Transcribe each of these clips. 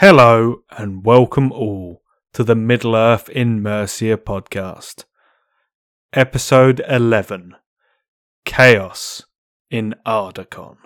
Hello and welcome all to the Middle Earth in Mercia podcast. Episode 11 Chaos in Ardacon.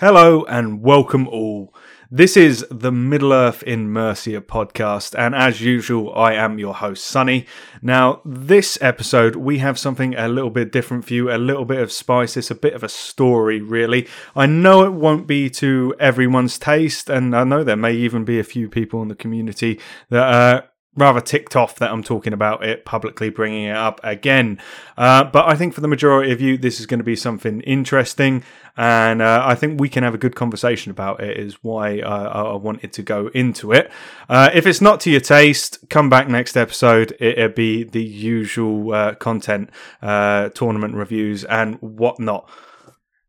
Hello and welcome all. This is the Middle Earth in Mercia podcast, and as usual, I am your host, Sunny. Now, this episode, we have something a little bit different for you, a little bit of spice. It's a bit of a story, really. I know it won't be to everyone's taste, and I know there may even be a few people in the community that uh, rather ticked off that I'm talking about it publicly, bringing it up again. Uh, but I think for the majority of you, this is going to be something interesting, and uh, I think we can have a good conversation about it. Is why I wanted to go into it. Uh, if it's not to your taste, come back next episode. It'll be the usual uh, content, uh, tournament reviews and whatnot.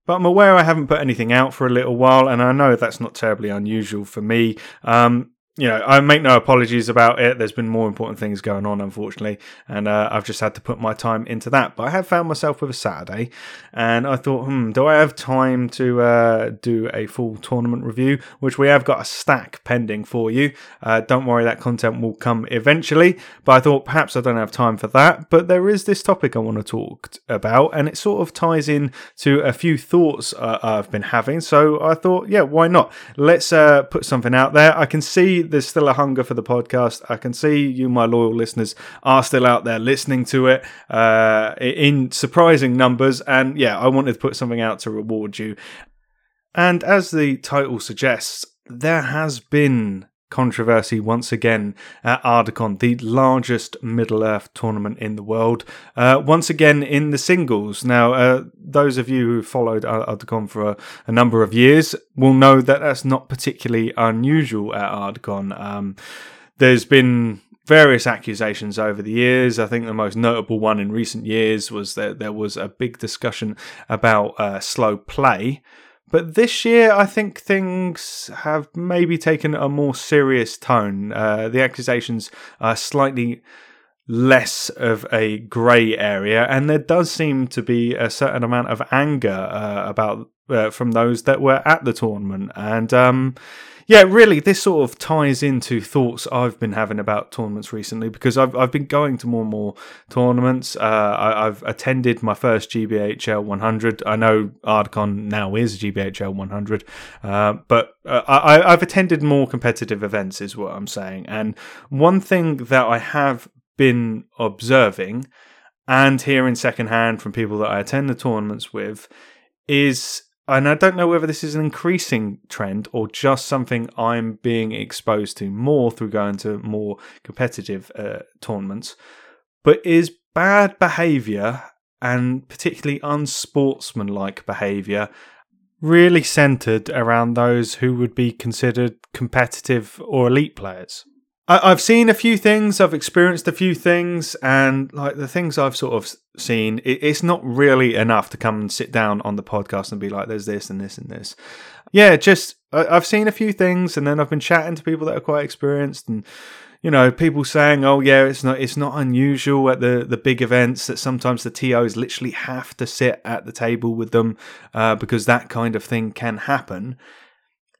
But I'm aware I haven't put anything out for a little while, and I know that's not terribly unusual for me. Um, you know, I make no apologies about it. There's been more important things going on, unfortunately, and uh, I've just had to put my time into that. But I have found myself with a Saturday, and I thought, hmm, do I have time to uh, do a full tournament review? Which we have got a stack pending for you. Uh, don't worry, that content will come eventually. But I thought perhaps I don't have time for that. But there is this topic I want to talk about, and it sort of ties in to a few thoughts uh, I've been having. So I thought, yeah, why not? Let's uh, put something out there. I can see there's still a hunger for the podcast. I can see you, my loyal listeners, are still out there listening to it uh, in surprising numbers. And yeah, I wanted to put something out to reward you. And as the title suggests, there has been controversy once again at Ardacon, the largest Middle Earth tournament in the world. Uh, once again in the singles. Now, uh, those of you who followed Ardacon for a, a, number of years will know that that's not particularly unusual at Ardacon. Um, there's been various accusations over the years. I think the most notable one in recent years was that there was a big discussion about uh, slow play. But this year, I think things have maybe taken a more serious tone. Uh, the accusations are slightly less of a grey area, and there does seem to be a certain amount of anger uh, about uh, from those that were at the tournament. And um, yeah, really, this sort of ties into thoughts I've been having about tournaments recently because I've I've been going to more and more tournaments. Uh, I, have attended my first GBHL 100. I know Ardacon now is GBHL 100, uh, but uh, I, I've attended more competitive events, is what I'm saying. And one thing that I have been observing and hearing secondhand from people that I attend the tournaments with is and I don't know whether this is an increasing trend or just something I'm being exposed to more through going to more competitive uh, tournaments, but is bad behavior and particularly unsportsmanlike behavior really centered around those who would be considered competitive or elite players. I, have seen a few things, I've experienced a few things, and like the things I've sort of seen, it, it's not really enough to come and sit down on the podcast and be like, "There's this and this and this." Yeah, just I, I've seen a few things, and then I've been chatting to people that are quite experienced, and you know, people saying, "Oh, yeah, it's not it's not unusual at the the big events that sometimes the TOs literally have to sit at the table with them uh, because that kind of thing can happen."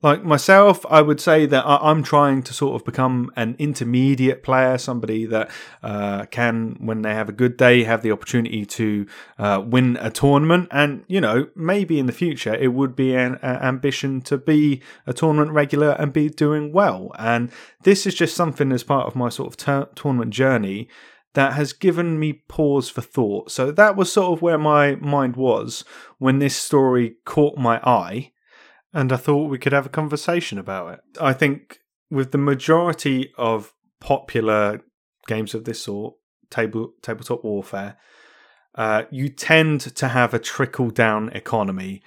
Like myself, I would say that I'm trying to sort of become an intermediate player, somebody that uh, can, when they have a good day, have the opportunity to uh, win a tournament. And, you know, maybe in the future it would be an ambition to be a tournament regular and be doing well. And this is just something as part of my sort of ter- tournament journey that has given me pause for thought. So that was sort of where my mind was when this story caught my eye and I thought we could have a conversation about it. I think with the majority of popular games of this sort, table tabletop warfare, uh, you tend to have a trickle down economy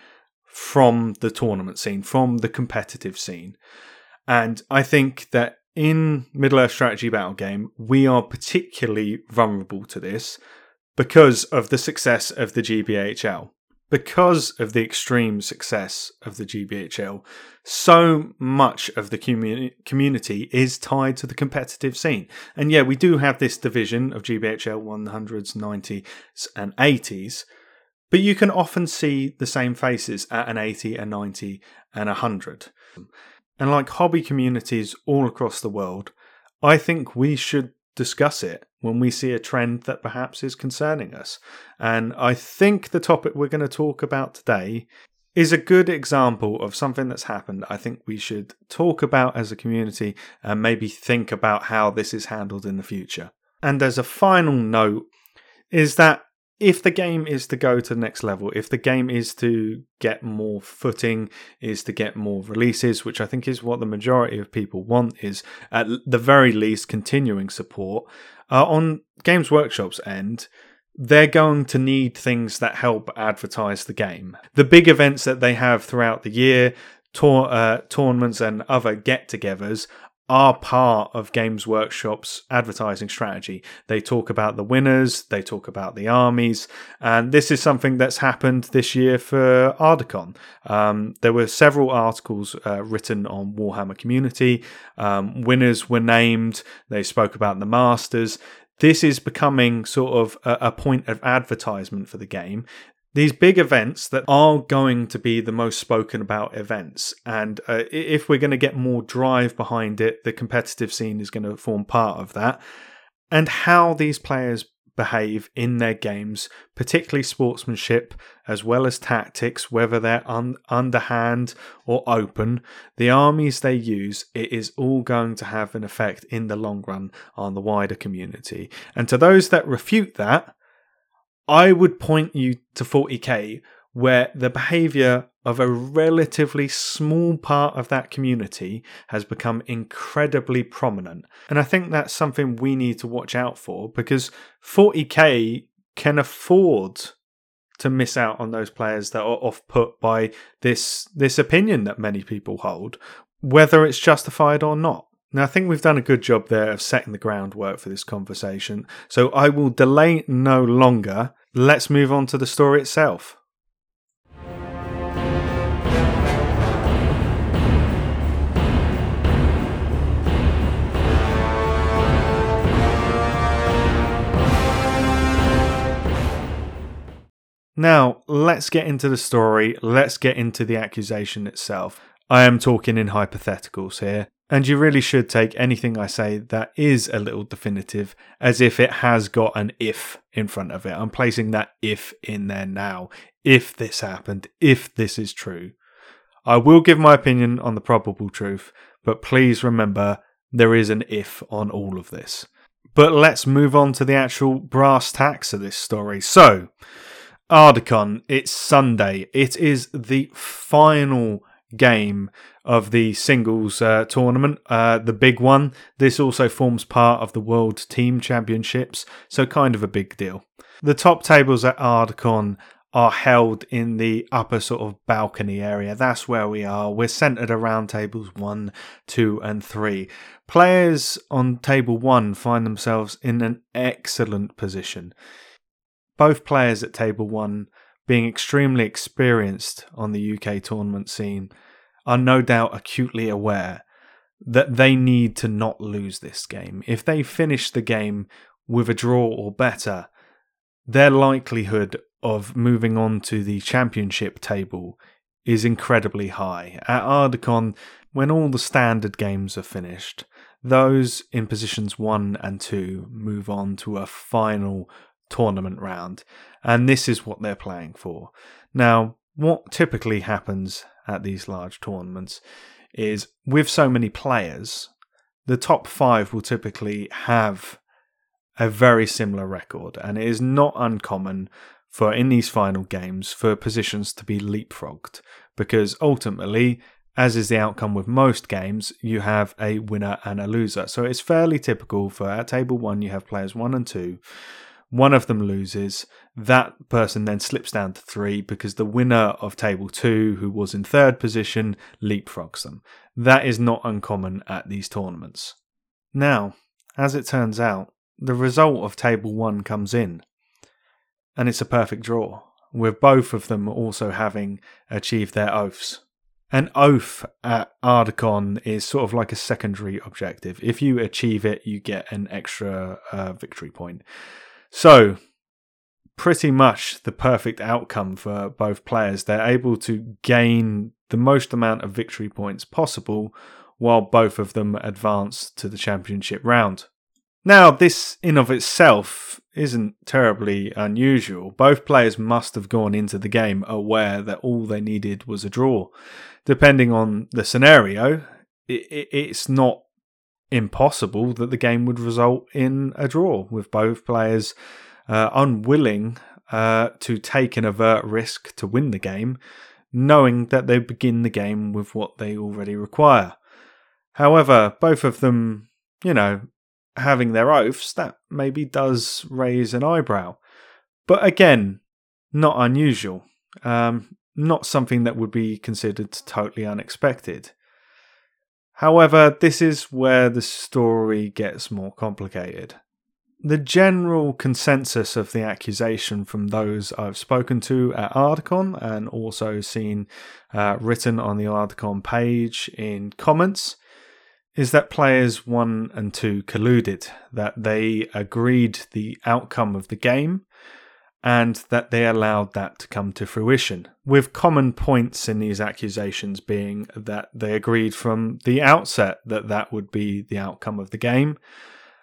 from the tournament scene, from the competitive scene. And I think that in Middle Earth Strategy Battle Game, we are particularly vulnerable to this because of the success of the GBHL because of the extreme success of the GBHL, so much of the communi- community is tied to the competitive scene. And yeah, we do have this division of GBHL 100s, 90s, and 80s, but you can often see the same faces at an 80, a 90, and a 100. And like hobby communities all across the world, I think we should discuss it when we see a trend that perhaps is concerning us. And I think the topic we're going to talk about today is a good example of something that's happened. I think we should talk about as a community and maybe think about how this is handled in the future. And as a final note, is that if the game is to go to the next level, if the game is to get more footing, is to get more releases, which I think is what the majority of people want, is at the very least continuing support, uh, on Games Workshop's end, they're going to need things that help advertise the game. The big events that they have throughout the year, uh, tournaments and other get togethers are part of Games Workshop's advertising strategy. They talk about the winners, they talk about the armies, and this is something that's happened this year for Ardacon. Um, there were several articles uh, written on Warhammer Community. Um, winners were named, they spoke about the Masters this is becoming sort of a, a, point of advertisement for the game these big events that are going to be the most spoken about events. And uh, if we're going to get more drive behind it, the competitive scene is going to form part of that. And how these players behave in their games, particularly sportsmanship as well as tactics, whether they're un- underhand or open, the armies they use, it is all going to have an effect in the long run on the wider community. And to those that refute that, I would point you to 40k, where the behavior of a relatively small part of that community has become incredibly prominent. And I think that's something we need to watch out for because 40k can afford to miss out on those players that are off put by this this opinion that many people hold, whether it's justified or not. Now, I think we've done a good job there of setting the groundwork for this conversation, so I will delay no longer. Let's move on to the story itself. Now, let's get into the story. Let's get into the accusation itself. I am talking in hypotheticals here. And you really should take anything I say that is a little definitive as if it has got an if in front of it. I'm placing that if in there now. If this happened, if this is true. I will give my opinion on the probable truth, but please remember there is an if on all of this. But let's move on to the actual brass tacks of this story. So, Ardacon, it's Sunday. It is the final game of the singles uh, tournament, uh, the big one. This also forms part of the World Team Championships, so kind of a big deal. The top tables at Ardacon are held in the upper sort of balcony area. That's where we are. We're centered around tables one, two, and three. Players on table one find themselves in an excellent position. Both players at table one being extremely experienced on the UK tournament scene, are no doubt acutely aware that they need to not lose this game. If they finish the game with a draw or better, their likelihood of moving on to the championship table is incredibly high. At Ardacon, when all the standard games are finished, those in positions 1 and 2 move on to a final tournament round, and this is what they're playing for. Now, what typically happens at these large tournaments is with so many players, the top five will typically have a very similar record, and it is not uncommon for in these final games for positions to be leapfrogged because ultimately as is the outcome with most games, you have a winner and a loser. So it's fairly typical for at table one, you have players one and two one of them loses, that person then slips down to three because the winner of table two, who was in third position, leapfrogs them. That is not uncommon at these tournaments. Now, as it turns out, the result of table one comes in, and it's a perfect draw. with both of them also having achieved their oaths. An oath at Ardacon is sort of like a secondary objective. If you achieve it, you get an extra uh, victory point. So, pretty much the perfect outcome for both players. They're able to gain the most amount of victory points possible while both of them advance to the championship round. Now, this in of itself isn't terribly unusual. Both players must have gone into the game aware that all they needed was a draw depending on the scenario, it, it, it's not impossible that the game would result in a draw with both players uh, unwilling uh, to take an avert risk to win the game, knowing that they begin the game with what they already require. However, both of them, you know, having their oaths, that maybe does raise an eyebrow. But again, not unusual. Um, not something that would be considered totally unexpected. However, this is where the story gets more complicated. The general consensus of the accusation from those I've spoken to at Ardacon and also seen uh, written on the Ardacon page in comments is that players 1 and 2 colluded, that they agreed the outcome of the game and that they allowed that to come to fruition. With common points in these accusations being that they agreed from the outset that that would be the outcome of the game,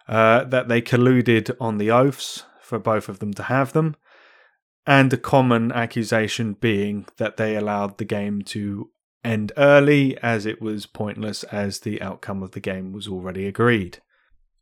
uh, that they colluded on the oaths for both of them to have them, and a common accusation being that they allowed the game to end early as it was pointless as the outcome of the game was already agreed.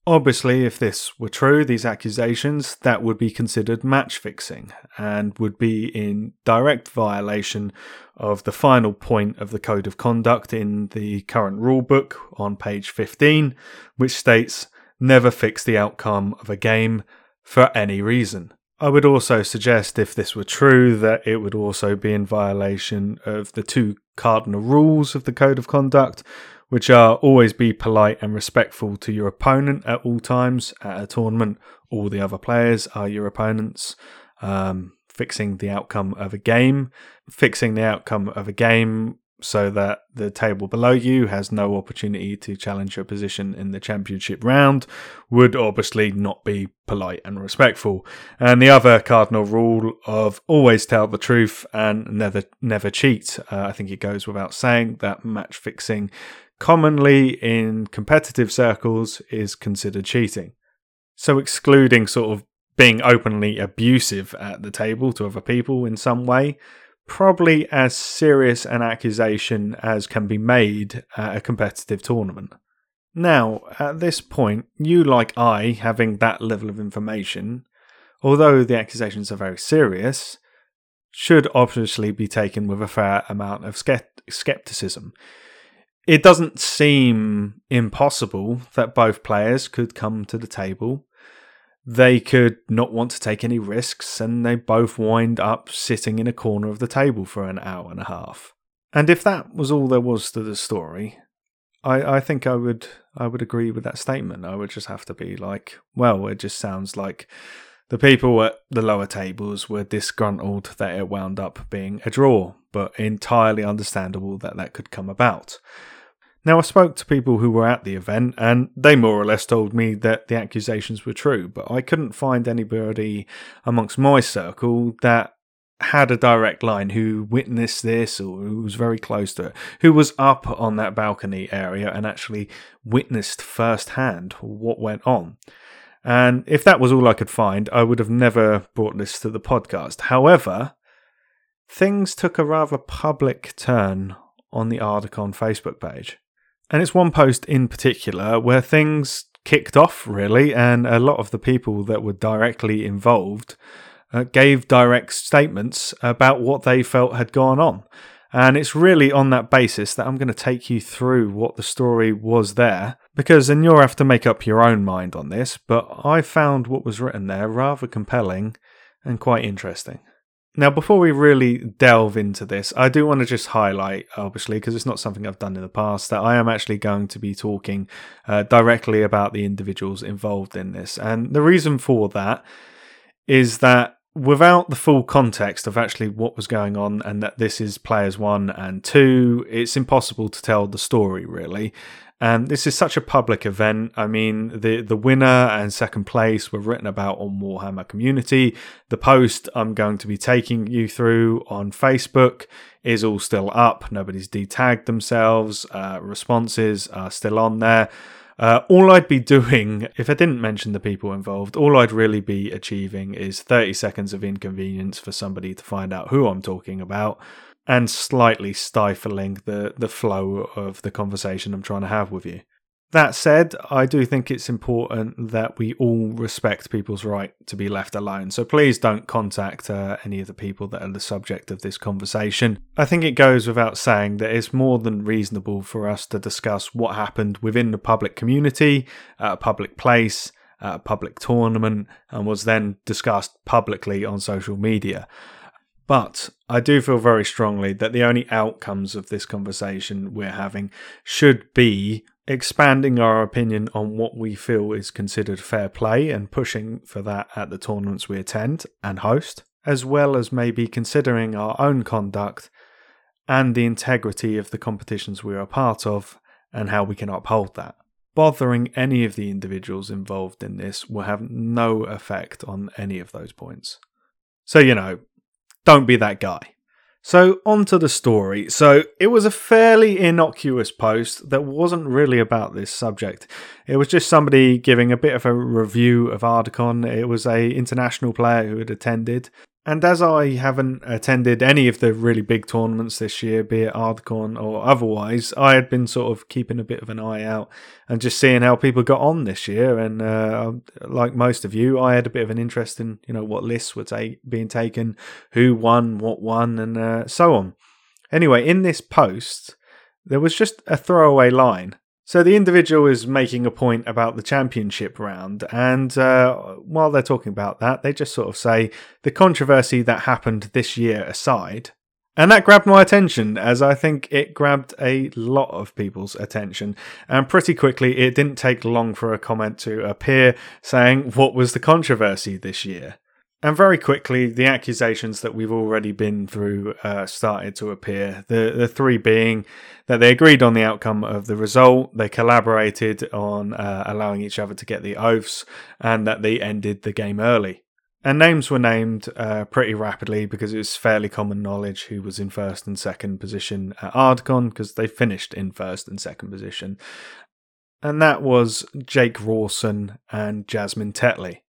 Obviously, if this were true, these accusations, that would be considered match fixing and would be in direct violation of the final point of the Code of Conduct in the current rulebook on page 15, which states never fix the outcome of a game for any reason. I would also suggest, if this were true, that it would also be in violation of the two cardinal rules of the Code of Conduct, which are always be polite and respectful to your opponent at all times at a tournament. All the other players are your opponents. Um, fixing the outcome of a game, fixing the outcome of a game so that the table below you has no opportunity to challenge your position in the championship round would obviously not be polite and respectful. And the other cardinal rule of always tell the truth and never never cheat. Uh, I think it goes without saying that match fixing commonly in competitive circles is considered cheating. So, excluding sort of being openly abusive at the table to other people in some way, probably as serious an accusation as can be made at a competitive tournament. Now, at this point, you, like I, having that level of information, although the accusations are very serious, should obviously be taken with a fair amount of skepticism it doesn't seem impossible that both players could come to the table. They could not want to take any risks, and they both wind up sitting in a corner of the table for an hour and a half. And if that was all there was to the story, I, I think I would I would agree with that statement. I would just have to be like, well, it just sounds like the people at the lower tables were disgruntled that it wound up being a draw, but entirely understandable that that could come about. Now, I spoke to people who were at the event, and they more or less told me that the accusations were true, but I couldn't find anybody amongst my circle that had a direct line who witnessed this or who was very close to it, who was up on that balcony area and actually witnessed firsthand what went on. And if that was all I could find, I would have never brought this to the podcast. However, things took a rather public turn on the Ardacon Facebook page. And it's one post in particular where things kicked off, really, and a lot of the people that were directly involved uh, gave direct statements about what they felt had gone on. And it's really on that basis that I'm going to take you through what the story was there, because then you'll have to make up your own mind on this. But I found what was written there rather compelling and quite interesting. Now, before we really delve into this, I do want to just highlight, obviously, because it's not something I've done in the past, that I am actually going to be talking uh, directly about the individuals involved in this. And the reason for that is that without the full context of actually what was going on and that this is players one and two, it's impossible to tell the story really. And this is such a public event. I mean, the, the winner and second place were written about on Warhammer Community. The post I'm going to be taking you through on Facebook is all still up. Nobody's detagged themselves. Uh, responses are still on there. Uh, all I'd be doing, if I didn't mention the people involved, all I'd really be achieving is 30 seconds of inconvenience for somebody to find out who I'm talking about and slightly stifling the, the flow of the conversation I'm trying to have with you. That said, I do think it's important that we all respect people's right to be left alone. So please don't contact uh, any of the people that are the subject of this conversation. I think it goes without saying that it's more than reasonable for us to discuss what happened within the public community, at a public place, at a public tournament, and was then discussed publicly on social media. But I do feel very strongly that the only outcomes of this conversation we're having should be expanding our opinion on what we feel is considered fair play and pushing for that at the tournaments we attend and host, as well as maybe considering our own conduct and the integrity of the competitions we are a part of and how we can uphold that. Bothering any of the individuals involved in this will have no effect on any of those points. So, you know, don't be that guy. So, on to the story. So, it was a fairly innocuous post that wasn't really about this subject. It was just somebody giving a bit of a review of Ardacon. It was a international player who had attended and as I haven't attended any of the really big tournaments this year, be it Ardcon or otherwise, I had been sort of keeping a bit of an eye out and just seeing how people got on this year. And uh, like most of you, I had a bit of an interest in you know what lists were ta- being taken, who won, what won, and uh, so on. Anyway, in this post, there was just a throwaway line so the individual is making a point about the championship round, and uh, while they're talking about that, they just sort of say the controversy that happened this year aside. And that grabbed my attention, as I think it grabbed a lot of people's attention. And pretty quickly, it didn't take long for a comment to appear saying, What was the controversy this year? And very quickly, the accusations that we've already been through uh, started to appear. The the three being that they agreed on the outcome of the result, they collaborated on uh, allowing each other to get the oaths, and that they ended the game early. And names were named uh, pretty rapidly because it was fairly common knowledge who was in first and second position at Ardcon because they finished in first and second position. And that was Jake Rawson and Jasmine Tetley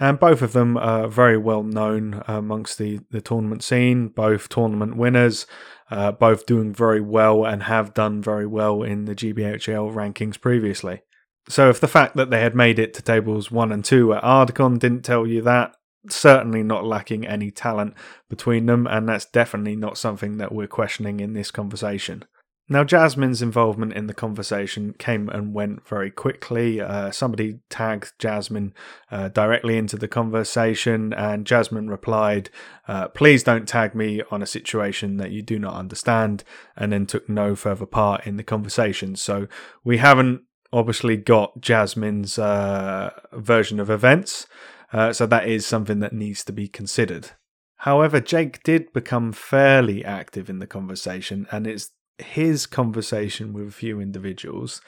and both of them are very well known amongst the, the tournament scene, both tournament winners, uh, both doing very well and have done very well in the GBHL rankings previously. So, if the fact that they had made it to tables one and two at Ardcon didn't tell you that, certainly not lacking any talent between them, and that's definitely not something that we're questioning in this conversation. Now, Jasmine's involvement in the conversation came and went very quickly. Uh, somebody tagged Jasmine uh, directly into the conversation, and Jasmine replied, uh, Please don't tag me on a situation that you do not understand, and then took no further part in the conversation. So, we haven't obviously got Jasmine's uh, version of events, uh, so that is something that needs to be considered. However, Jake did become fairly active in the conversation, and it's his conversation with a few individuals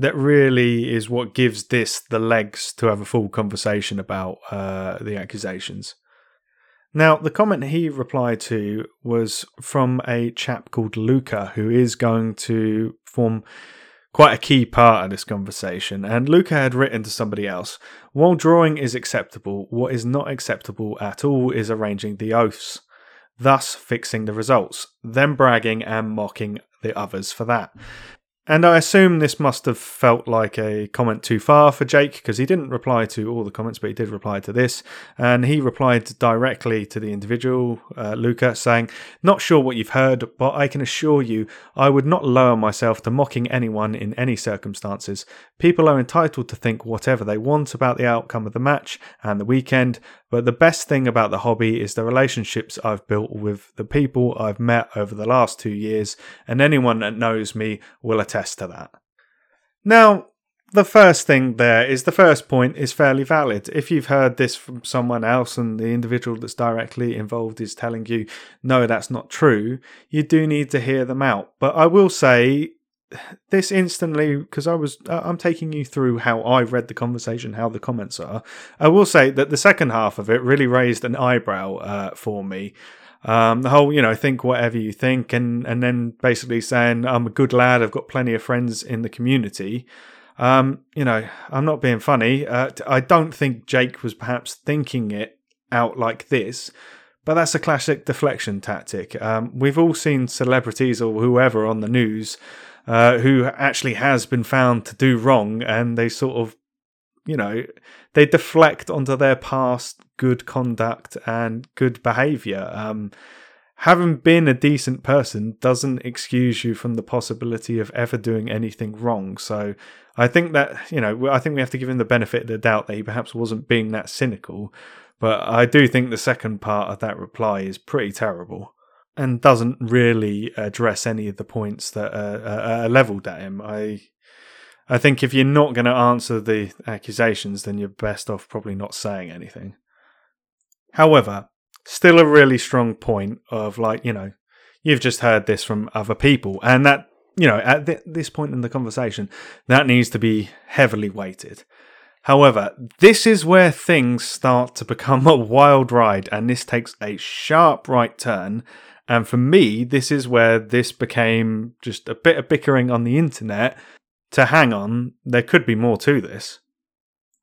that really is what gives this the legs to have a full conversation about uh, the accusations. Now, the comment he replied to was from a chap called Luca, who is going to form quite a key part of this conversation. And Luca had written to somebody else While drawing is acceptable, what is not acceptable at all is arranging the oaths thus fixing the results, then bragging and mocking the others for that. And I assume this must have felt like a comment too far for Jake because he didn't reply to all the comments, but he did reply to this. And he replied directly to the individual, uh, Luca, saying, Not sure what you've heard, but I can assure you I would not lower myself to mocking anyone in any circumstances. People are entitled to think whatever they want about the outcome of the match and the weekend, but the best thing about the hobby is the relationships I've built with the people I've met over the last two years, and anyone that knows me will attest to that. Now, the first thing there is the first point is fairly valid. If you've heard this from someone else and the individual that's directly involved is telling you, no, that's not true, you do need to hear them out. But I will say this instantly, because I was, I'm taking you through how I read the conversation, how the comments are. I will say that the second half of it really raised an eyebrow uh, for me. Um, the whole, you know, think whatever you think, and and then basically saying I'm a good lad, I've got plenty of friends in the community. Um, you know, I'm not being funny. Uh, I don't think Jake was perhaps thinking it out like this, but that's a classic deflection tactic. Um, we've all seen celebrities or whoever on the news uh, who actually has been found to do wrong, and they sort of, you know, they deflect onto their past good conduct and good behavior. Um, having been a decent person doesn't excuse you from the possibility of ever doing anything wrong. So I think that, you know, I think we have to give him the benefit of the doubt that he perhaps wasn't being that cynical. But I do think the second part of that reply is pretty terrible and doesn't really address any of the points that are, are leveled at him. I I think if you're not going to answer the accusations, then you're best off probably not saying anything. However, still a really strong point of like, you know, you've just heard this from other people, and that, you know, at th- this point in the conversation, that needs to be heavily weighted. However, this is where things start to become a wild ride, and this takes a sharp right turn. And for me, this is where this became just a bit of bickering on the internet to hang on, there could be more to this.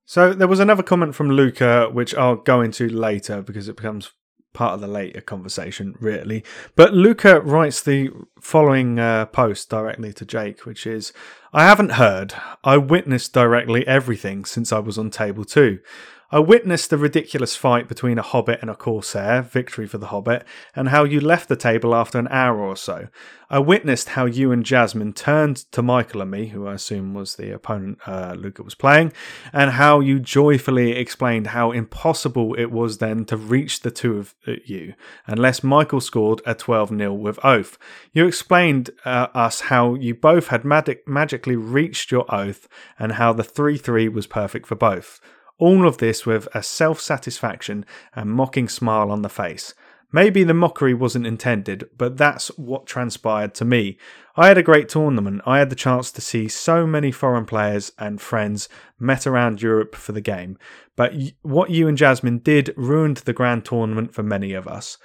So there was another comment from Luca, which I'll go into later because it becomes part of the later conversation, really. But Luca writes the following uh, post directly to Jake, which is I haven't heard. I witnessed directly everything since I was on table two. I witnessed the ridiculous fight between a hobbit and a corsair, victory for the hobbit, and how you left the table after an hour or so. I witnessed how you and Jasmine turned to Michael and me, who I assume was the opponent uh, Luca was playing, and how you joyfully explained how impossible it was then to reach the two of uh, you, unless Michael scored a 12 0 with Oath. You explained uh, us how you both had magic- magically reached your oath, and how the 3 3 was perfect for both. All of this with a self satisfaction and mocking smile on the face. Maybe the mockery wasn't intended, but that's what transpired to me. I had a great tournament. I had the chance to see so many foreign players and friends met around Europe for the game. But what you and Jasmine did ruined the grand tournament for many of us.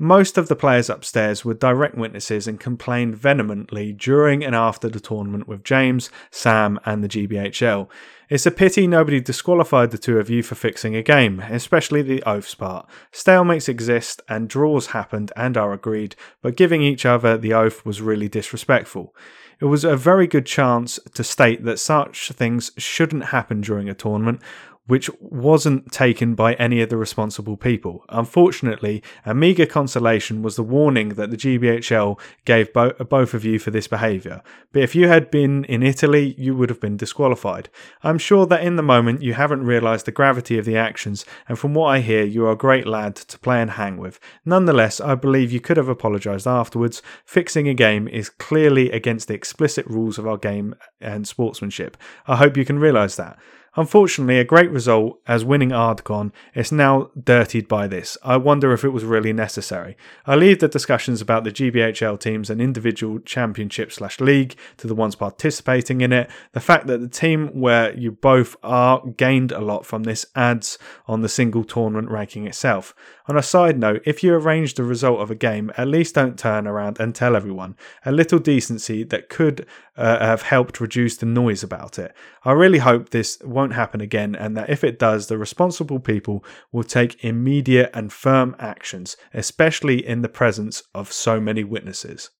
Most of the players upstairs were direct witnesses and complained vehemently during and after the tournament with James, Sam, and the GBHL. It's a pity nobody disqualified the two of you for fixing a game, especially the oaths part. Stalemates exist and draws happened and are agreed, but giving each other the oath was really disrespectful. It was a very good chance to state that such things shouldn't happen during a tournament, which wasn't taken by any of the responsible people. Unfortunately, a meagre consolation was the warning that the GBHL gave bo- both of you for this behaviour. But if you had been in Italy, you would have been disqualified. I'm sure that in the moment you haven't realised the gravity of the actions, and from what I hear, you are a great lad to play and hang with. Nonetheless, I believe you could have apologised afterwards. Fixing a game is clearly against the explicit rules of our game and sportsmanship. I hope you can realise that. Unfortunately, a great result as winning Ardcon is now dirtied by this. I wonder if it was really necessary. I leave the discussions about the GBHL teams and individual championship slash league to the ones participating in it. The fact that the team where you both are gained a lot from this adds on the single tournament ranking itself. On a side note, if you arrange the result of a game, at least don't turn around and tell everyone. A little decency that could uh, have helped reduce the noise about it. I really hope this won't happen again, and that if it does, the responsible people will take immediate and firm actions, especially in the presence of so many witnesses.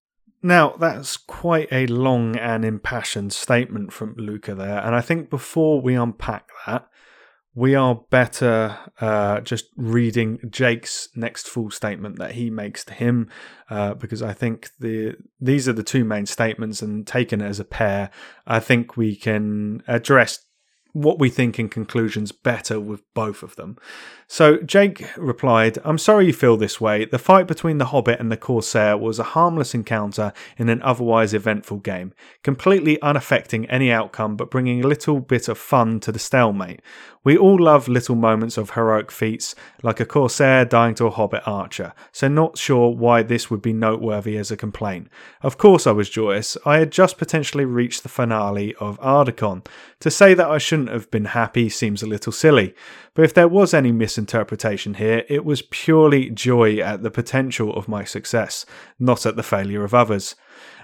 Now, that's quite a long and impassioned statement from Luca there, and I think before we unpack that, we are better uh, just reading Jake's next full statement that he makes to him, uh, because I think the these are the two main statements, and taken as a pair, I think we can address what we think in conclusions better with both of them. So Jake replied, I'm sorry you feel this way. The fight between the Hobbit and the Corsair was a harmless encounter in an otherwise eventful game, completely unaffecting any outcome but bringing a little bit of fun to the stalemate. We all love little moments of heroic feats, like a Corsair dying to a Hobbit archer, so not sure why this would be noteworthy as a complaint. Of course I was joyous. I had just potentially reached the finale of Ardacon. To say that I shouldn't have been happy seems a little silly. But if there was any misinterpretation here, it was purely joy at the potential of my success, not at the failure of others.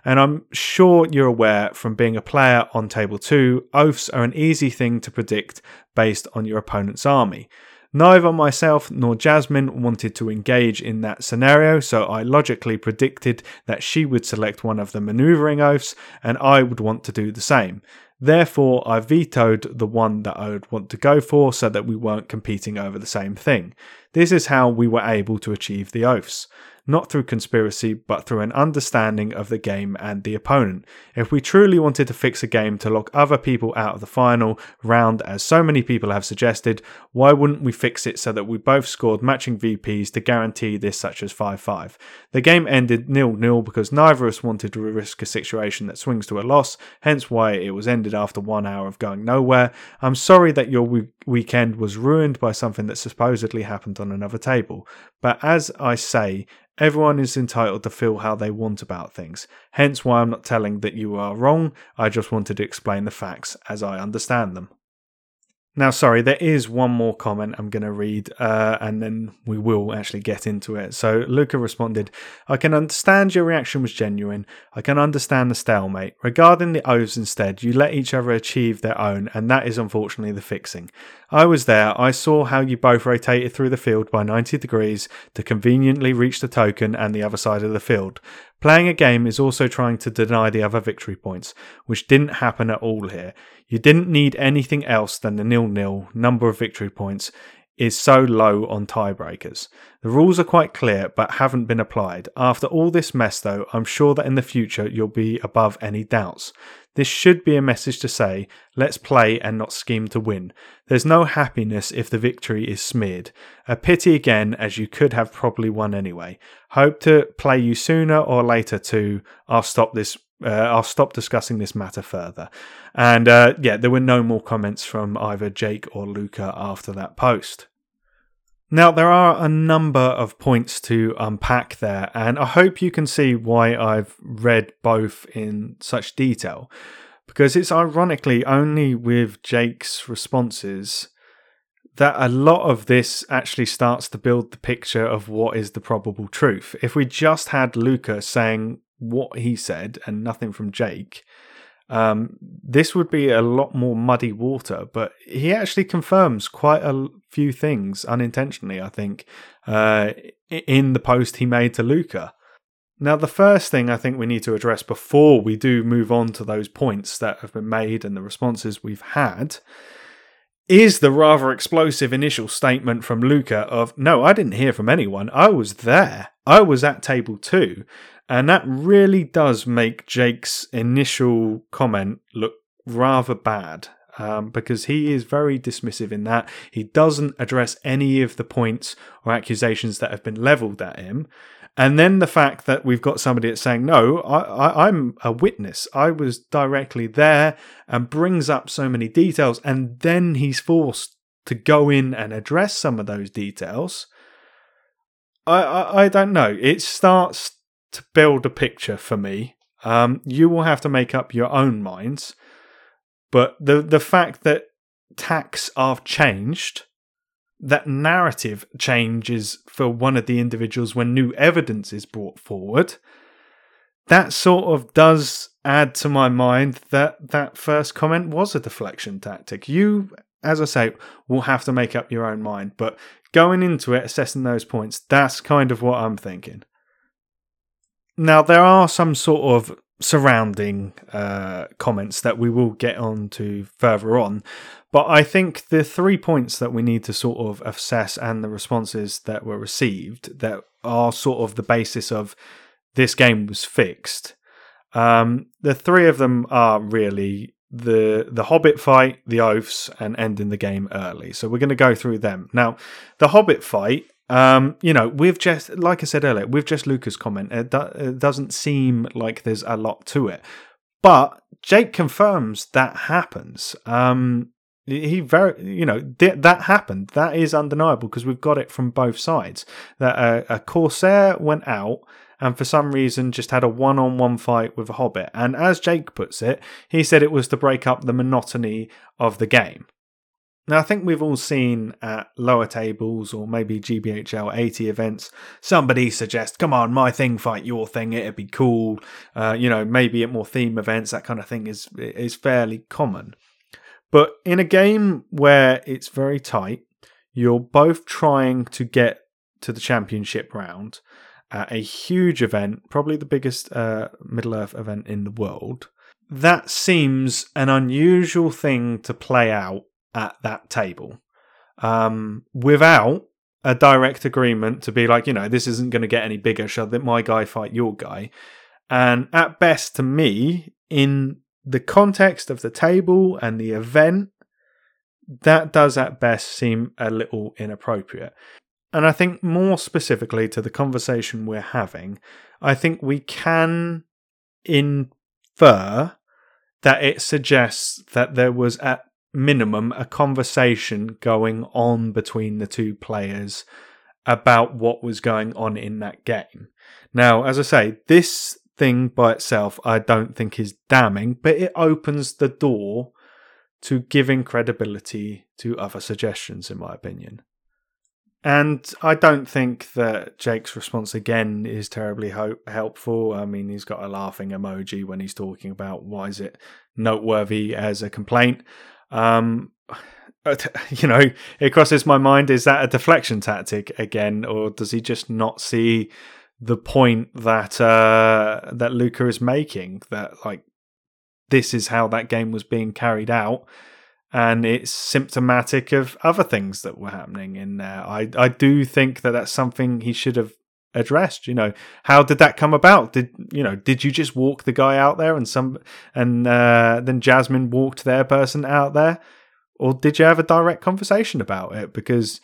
And I'm sure you're aware from being a player on Table 2, oaths are an easy thing to predict based on your opponent's army. Neither myself nor Jasmine wanted to engage in that scenario, so I logically predicted that she would select one of the maneuvering oaths and I would want to do the same. Therefore, I vetoed the one that I would want to go for so that we weren't competing over the same thing. This is how we were able to achieve the oaths not through conspiracy, but through an understanding of the game and the opponent. If we truly wanted to fix a game to lock other people out of the final round, as so many people have suggested, why wouldn't we fix it so that we both scored matching VPs to guarantee this, such as 5 5? The game ended nil nil because neither of us wanted to risk a situation that swings to a loss, hence why it was ended after one hour of going nowhere. I'm sorry that your weekend was ruined by something that supposedly happened on another table, but as I say, Everyone is entitled to feel how they want about things, hence why I'm not telling that you are wrong, I just wanted to explain the facts as I understand them. Now, sorry, there is one more comment I'm going to read, uh, and then we will actually get into it. So, Luca responded, I can understand your reaction was genuine. I can understand the stalemate. Regarding the oaths instead, you let each other achieve their own, and that is unfortunately the fixing. I was there. I saw how you both rotated through the field by 90 degrees to conveniently reach the token and the other side of the field. Playing a game is also trying to deny the other victory points, which didn't happen at all here. You didn't need anything else than the nil-nil number of victory points is so low on tiebreakers. The rules are quite clear but haven't been applied. After all this mess though, I'm sure that in the future you'll be above any doubts. This should be a message to say, let's play and not scheme to win. There's no happiness if the victory is smeared. A pity again, as you could have probably won anyway. Hope to play you sooner or later too. I'll stop this. Uh, I'll stop discussing this matter further. And uh, yeah, there were no more comments from either Jake or Luca after that post. Now, there are a number of points to unpack there, and I hope you can see why I've read both in such detail. Because it's ironically only with Jake's responses that a lot of this actually starts to build the picture of what is the probable truth. If we just had Luca saying what he said and nothing from Jake, um, this would be a lot more muddy water, but he actually confirms quite a few things unintentionally, I think, uh, in the post he made to Luca. Now, the first thing I think we need to address before we do move on to those points that have been made and the responses we've had is the rather explosive initial statement from Luca of, No, I didn't hear from anyone. I was there. I was at table two. And that really does make Jake's initial comment look rather bad. Um, because he is very dismissive in that. He doesn't address any of the points or accusations that have been leveled at him. And then the fact that we've got somebody that's saying, no, I, am a witness. I was directly there and brings up so many details. And then he's forced to go in and address some of those details. I, I, I don't know. It starts to build a picture for me. Um, you will have to make up your own minds. But the the fact that tax are changed, that narrative changes for one of the individuals when new evidence is brought forward, that sort of does add to my mind that that first comment was a deflection tactic. You, as I say, will have to make up your own mind. But going into it, assessing those points, that's kind of what I'm thinking. Now, there are some sort of surrounding uh, comments that we will get on to further on, but I think the three points that we need to sort of assess and the responses that were received that are sort of the basis of this game was fixed. Um, the three of them are really the the Hobbit fight, the oaths, and ending the game early. So we're going to go through them now. The Hobbit fight, um, you know, we've just like I said earlier, with just Luca's comment, it, do, it doesn't seem like there's a lot to it, but Jake confirms that happens. Um, he very, you know, th- that happened. That is undeniable because we've got it from both sides. That a, a Corsair went out and for some reason just had a one on one fight with a Hobbit. And as Jake puts it, he said it was to break up the monotony of the game. Now, I think we've all seen at lower tables or maybe GBHL 80 events, somebody suggest, come on, my thing fight your thing, it'd be cool. Uh, you know, maybe at more theme events, that kind of thing is, is fairly common. But in a game where it's very tight, you're both trying to get to the championship round at a huge event, probably the biggest uh, Middle Earth event in the world. That seems an unusual thing to play out at that table um, without a direct agreement to be like, you know, this isn't going to get any bigger. Shall my guy fight your guy? And at best, to me, in the context of the table and the event, that does at best seem a little inappropriate. And I think more specifically to the conversation we're having, I think we can infer that it suggests that there was at minimum a conversation going on between the two players about what was going on in that game. Now, as I say, this thing by itself I don't think is damning, but it opens the door to giving credibility to other suggestions, in my opinion. And I don't think that Jake's response again is terribly ho- helpful. I mean, he's got a laughing emoji when he's talking about why is it noteworthy as a complaint. Um, you know, it crosses my mind: is that a deflection tactic again, or does he just not see the point that uh, that Luca is making? That like this is how that game was being carried out, and it's symptomatic of other things that were happening in there. I I do think that that's something he should have addressed you know. How did that come about? Did you know did you just walk the guy out there and some and uh, then jasmine walked their person out there? Or did you have a direct conversation about it? Because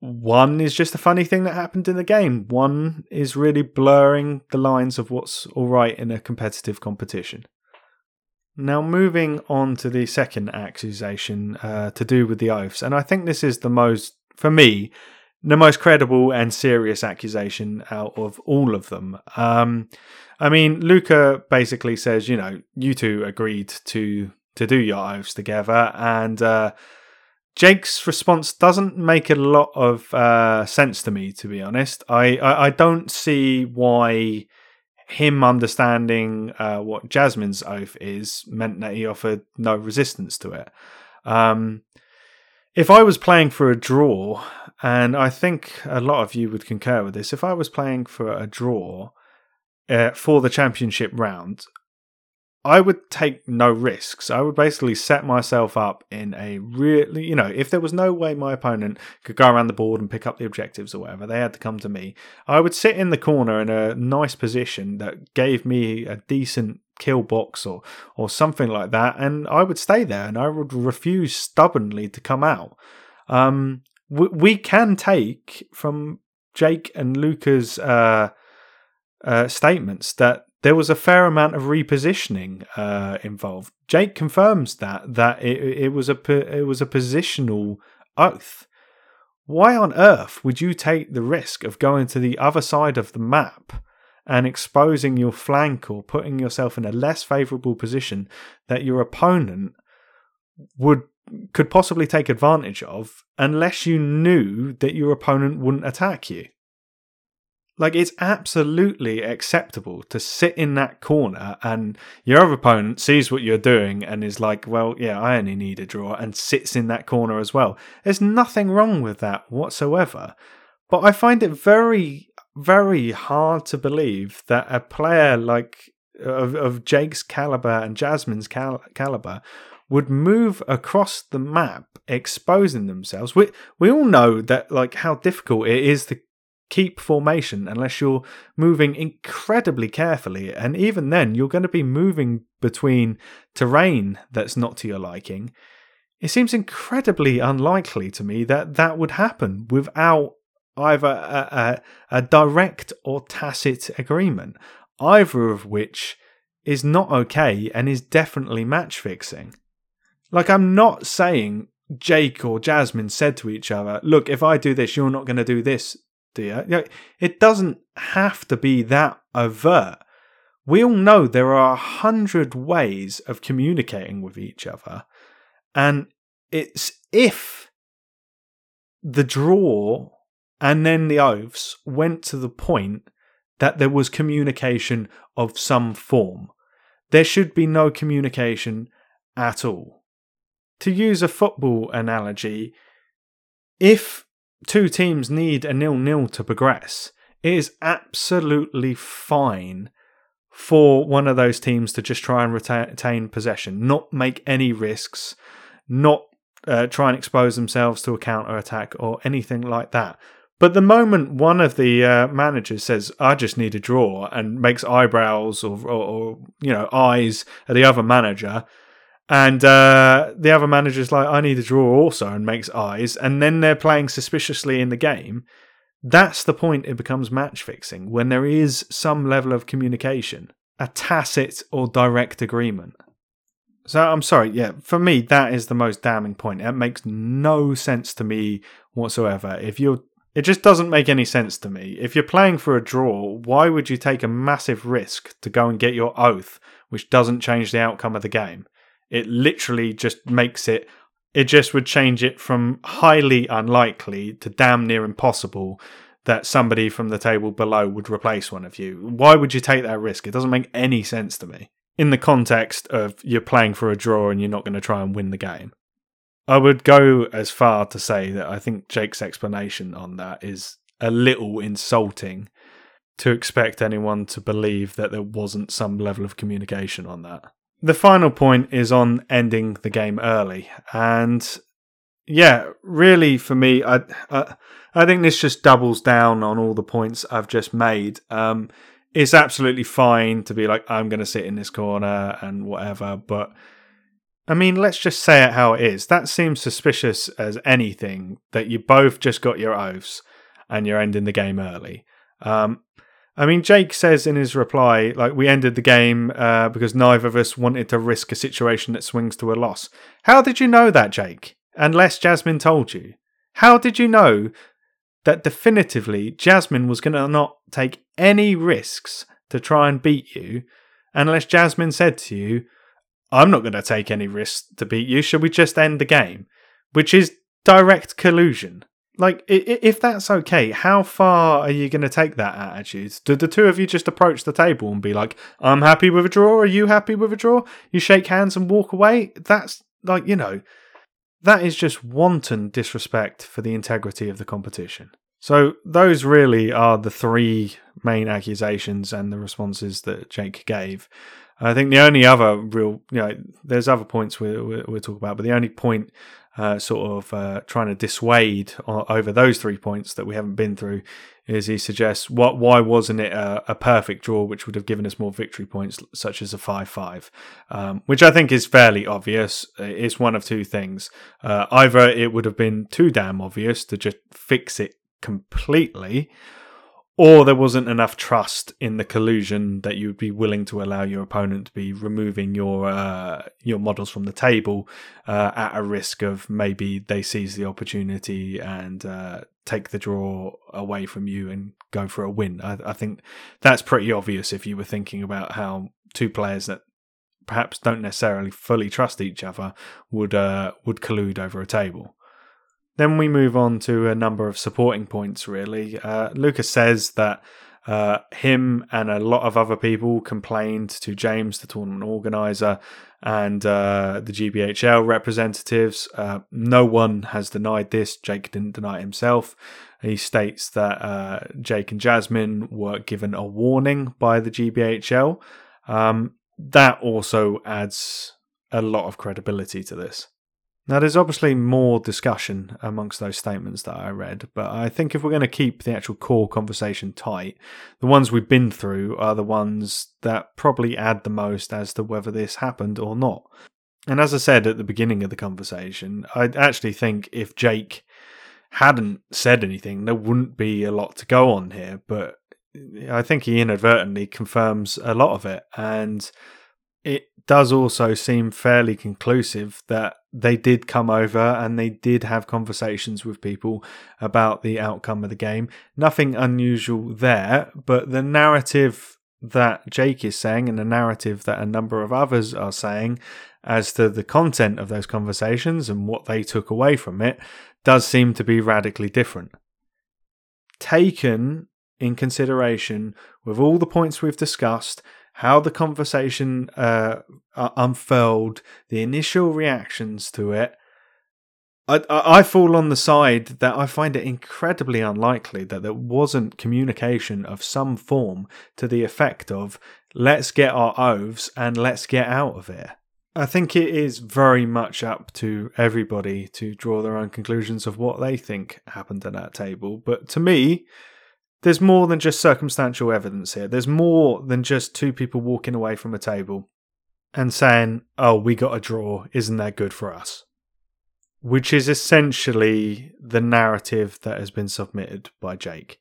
one is just a funny thing that happened in the game. One is really blurring the lines of what's all right in a competitive competition. Now moving on to the second accusation uh, to do with the oaths and i think this is the most for me the most credible and serious accusation out of all of them. Um, I mean, Luca basically says, you know, you two agreed to to do your oaths together, and uh, Jake's response doesn't make a lot of uh, sense to me, to be honest. I, I, I don't see why him understanding uh, what Jasmine's oath is meant that he offered no resistance to it. Um, if I was playing for a draw, and I think a lot of you would concur with this, if I was playing for a draw uh, for the championship round, I would take no risks. I would basically set myself up in a really, you know, if there was no way my opponent could go around the board and pick up the objectives or whatever, they had to come to me. I would sit in the corner in a nice position that gave me a decent kill box or or something like that, and I would stay there and I would refuse stubbornly to come out. Um, we, we can take from Jake and Luca's uh, uh, statements that there was a fair amount of repositioning uh, involved. Jake confirms that that it, it was a it was a positional oath. Why on earth would you take the risk of going to the other side of the map and exposing your flank or putting yourself in a less favorable position that your opponent would could possibly take advantage of unless you knew that your opponent wouldn't attack you. Like, it's absolutely acceptable to sit in that corner and your other opponent sees what you're doing and is like, well, yeah, I only need a draw, and sits in that corner as well. There's nothing wrong with that whatsoever. But I find it very very hard to believe that a player like of, of Jake's caliber and Jasmine's cal- caliber would move across the map exposing themselves. We we all know that like how difficult it is to keep formation unless you're moving incredibly carefully. And even then, you're going to be moving between terrain that's not to your liking. It seems incredibly unlikely to me that that would happen without either a, a, a direct or tacit agreement, either of which is not okay and is definitely match fixing. Like, I'm not saying Jake or Jasmine said to each other, Look, if I do this, you're not going to do this, do you? It doesn't have to be that overt. We all know there are a hundred ways of communicating with each other. And it's if the draw and then the oaths went to the point that there was communication of some form. There should be no communication at all to use a football analogy, if two teams need a nil nil to progress, it is absolutely fine for one of those teams to just try and retain possession, not make any risks, not uh, try and expose themselves to a counter attack or anything like that. But the moment one of the uh, managers says, "I just need a draw," and makes eyebrows or, or, or you know eyes at the other manager, and uh, the other manager's like, I need a draw also, and makes eyes. And then they're playing suspiciously in the game. That's the point it becomes match fixing when there is some level of communication, a tacit or direct agreement. So I'm sorry, yeah, for me, that is the most damning point. It makes no sense to me whatsoever. If you're it just doesn't make any sense to me. If you're playing for a draw, why would you take a massive risk to go and get your oath, which doesn't change the outcome of the game? It literally just makes it, it just would change it from highly unlikely to damn near impossible that somebody from the table below would replace one of you. Why would you take that risk? It doesn't make any sense to me in the context of you're playing for a draw and you're not going to try and win the game. I would go as far to say that I think Jake's explanation on that is a little insulting to expect anyone to believe that there wasn't some level of communication on that the final point is on ending the game early, and yeah, really for me, I I, I think this just doubles down on all the points I've just made. Um, it's absolutely fine to be like, I'm going to sit in this corner and whatever, but I mean, let's just say it how it is. That seems suspicious as anything that you both just got your oaths and you're ending the game early. Um, I mean, Jake says in his reply, like, we ended the game uh, because neither of us wanted to risk a situation that swings to a loss. How did you know that, Jake? Unless Jasmine told you. How did you know that definitively Jasmine was going to not take any risks to try and beat you unless Jasmine said to you, I'm not going to take any risks to beat you. Should we just end the game? Which is direct collusion. Like, if that's okay, how far are you going to take that attitude? Do the two of you just approach the table and be like, I'm happy with a draw? Are you happy with a draw? You shake hands and walk away? That's like, you know, that is just wanton disrespect for the integrity of the competition. So, those really are the three main accusations and the responses that Jake gave. I think the only other real, you know, there's other points we, we, we'll talk about, but the only point uh, sort of uh, trying to dissuade over those three points that we haven't been through is he suggests what why wasn't it a, a perfect draw which would have given us more victory points such as a 5-5 um, which i think is fairly obvious. It's one of two things. Uh, either it would have been too damn obvious to just fix it completely or there wasn't enough trust in the collusion that you would be willing to allow your opponent to be removing your uh, your models from the table uh, at a risk of maybe they seize the opportunity and uh, take the draw away from you and go for a win. I, I, think that's pretty obvious if you were thinking about how two players that perhaps don't necessarily fully trust each other would uh, would collude over a table. Then we move on to a number of supporting points, really. Uh, Lucas says that uh, him and a lot of other people complained to James, the tournament organizer, and uh, the GBHL representatives. Uh, no one has denied this. Jake didn't deny it himself. He states that uh, Jake and Jasmine were given a warning by the GBHL. Um, that also adds a lot of credibility to this. Now, there's obviously more discussion amongst those statements that I read, but I think if we're going to keep the actual core conversation tight, the ones we've been through are the ones that probably add the most as to whether this happened or not. And as I said at the beginning of the conversation, I actually think if Jake hadn't said anything, there wouldn't be a lot to go on here, but I think he inadvertently confirms a lot of it. And it does also seem fairly conclusive that they did come over and they did have conversations with people about the outcome of the game. Nothing unusual there, but the narrative that Jake is saying and the narrative that a number of others are saying as to the content of those conversations and what they took away from it does seem to be radically different. Taken in consideration with all the points we've discussed how the conversation uh, unfurled, the initial reactions to it, I, I, fall on the side that I find it incredibly unlikely that there wasn't communication of some form to the effect of let's get our oaths and let's get out of here. I think it is very much up to everybody to draw their own conclusions of what they think happened at that table. But to me, there's more than just circumstantial evidence here. There's more than just two people walking away from a table and saying, oh, we got a draw. Isn't that good for us? Which is essentially the narrative that has been submitted by Jake.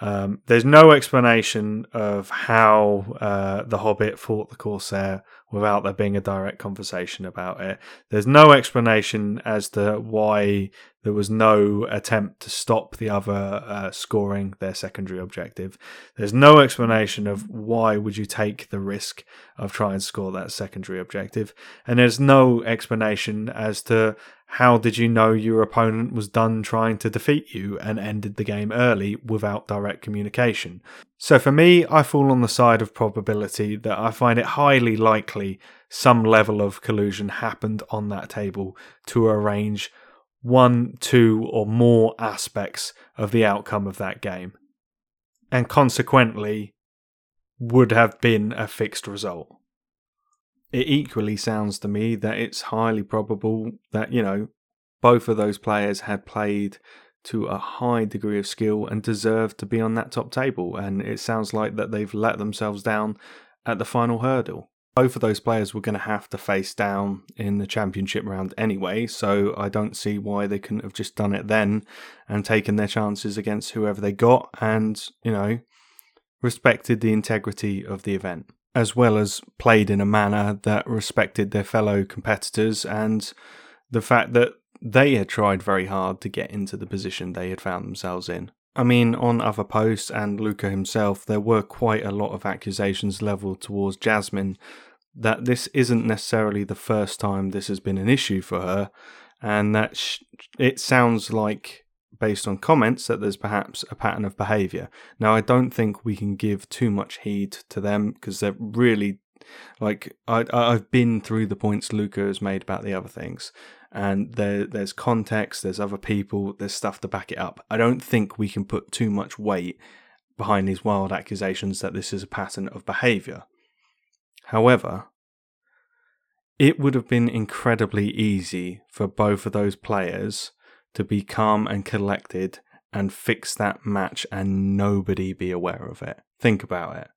Um, there's no explanation of how uh, the Hobbit fought the Corsair without there being a direct conversation about it. There's no explanation as to why there was no attempt to stop the other uh, scoring their secondary objective. There's no explanation of why would you take the risk of trying to score that secondary objective, and there's no explanation as to how did you know your opponent was done trying to defeat you and ended the game early without direct communication? So for me, I fall on the side of probability that I find it highly likely some level of collusion happened on that table to arrange one, two, or more aspects of the outcome of that game. And consequently, would have been a fixed result. It equally sounds to me that it's highly probable that, you know, both of those players had played to a high degree of skill and deserved to be on that top table. And it sounds like that they've let themselves down at the final hurdle. Both of those players were going to have to face down in the championship round anyway, so I don't see why they couldn't have just done it then and taken their chances against whoever they got and, you know, respected the integrity of the event as well as played in a manner that respected their fellow competitors and the fact that they had tried very hard to get into the position they had found themselves in. I mean, on other posts and Luca himself, there were quite a lot of accusations levelled towards Jasmine that this isn't necessarily the first time this has been an issue for her, and that sh- it sounds like based on comments that there's perhaps a pattern of behavior. Now, I don't think we can give too much heed to them because they're really like I, I've been through the points Luca has made about the other things, and there there's context, there's other people, there's stuff to back it up. I don't think we can put too much weight behind these wild accusations that this is a pattern of behavior. However, it would have been incredibly easy for both of those players to be calm and collected and fix that match and nobody be aware of it. Think about it.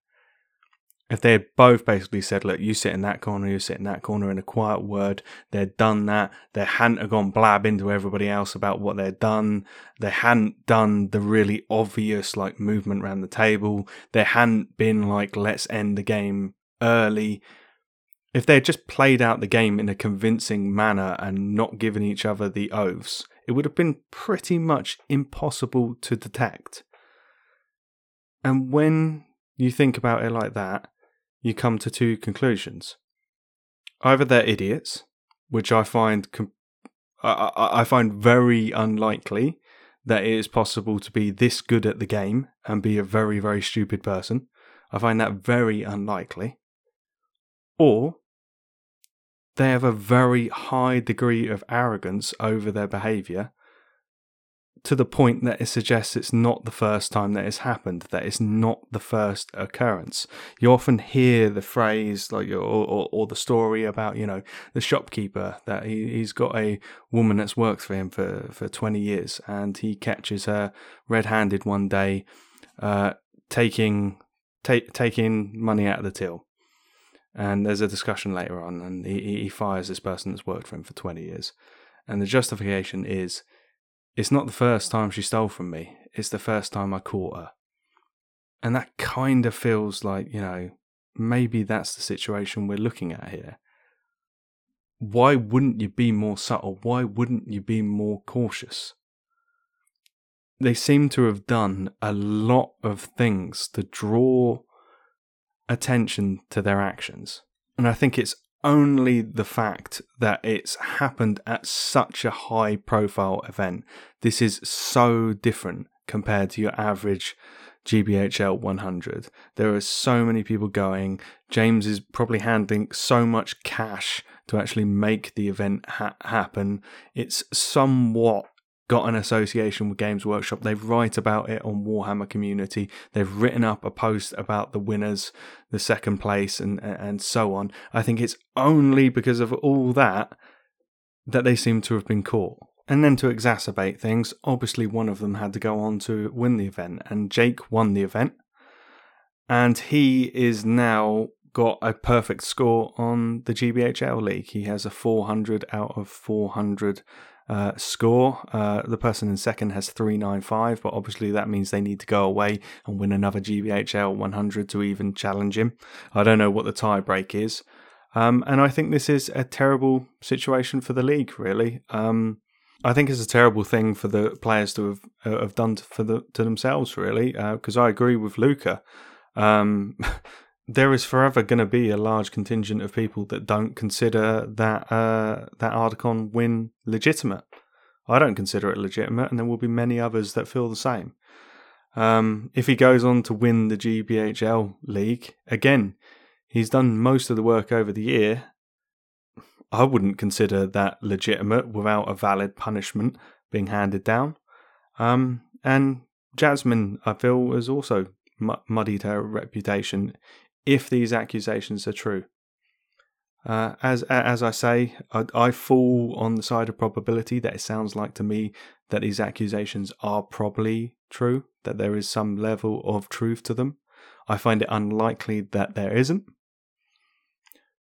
If they had both basically said, look, you sit in that corner, you sit in that corner in a quiet word, they'd done that, they hadn't gone blab into everybody else about what they'd done, they hadn't done the really obvious like movement around the table, they hadn't been like, let's end the game early. If they had just played out the game in a convincing manner and not given each other the oaths, it would have been pretty much impossible to detect. And when you think about it like that, you come to two conclusions. Either they're idiots, which I find com- I-, I find very unlikely that it is possible to be this good at the game and be a very very stupid person. I find that very unlikely. Or they have a very high degree of arrogance over their behavior to the point that it suggests it's not the first time that it's happened, that it's not the first occurrence. You often hear the phrase, like, or, or, or the story about, you know, the shopkeeper that he, he's got a woman that's worked for him for, for 20 years and he catches her red handed one day, uh, taking, taking money out of the till. And there's a discussion later on, and he, he fires this person that's worked for him for 20 years. And the justification is, it's not the first time she stole from me, it's the first time I caught her. And that kind of feels like, you know, maybe that's the situation we're looking at here. Why wouldn't you be more subtle? Why wouldn't you be more cautious? They seem to have done a lot of things to draw attention to their actions. And I think it's only the fact that it's happened at such a high profile event. This is so different compared to your average GBHL 100. There are so many people going. James is probably handling so much cash to actually make the event ha- happen. It's somewhat got an association with Games Workshop. They write about it on Warhammer Community. They've written up a post about the winners, the second place, and and so on. I think it's only because of all that that they seem to have been caught. And then to exacerbate things, obviously one of them had to go on to win the event, and Jake won the event, and he is now got a perfect score on the GBHL league. He has a 400 out of 400 uh, score. Uh, the person in second has 395, but obviously that means they need to go away and win another GBHL 100 to even challenge him. I don't know what the tie break is. Um, and I think this is a terrible situation for the league, really. Um, I think it's a terrible thing for the players to have uh, have done for the to themselves, really. Because uh, I agree with Luca. Um, there is forever going to be a large contingent of people that don't consider that uh, that Ardacon win legitimate. I don't consider it legitimate, and there will be many others that feel the same. Um, if he goes on to win the GBHL league again, he's done most of the work over the year. I wouldn't consider that legitimate without a valid punishment being handed down. Um, and Jasmine, I feel, has also muddied her reputation if these accusations are true. Uh, as as I say, I, I, fall on the side of probability that it sounds like to me that these accusations are probably true, that there is some level of truth to them. I find it unlikely that there isn't.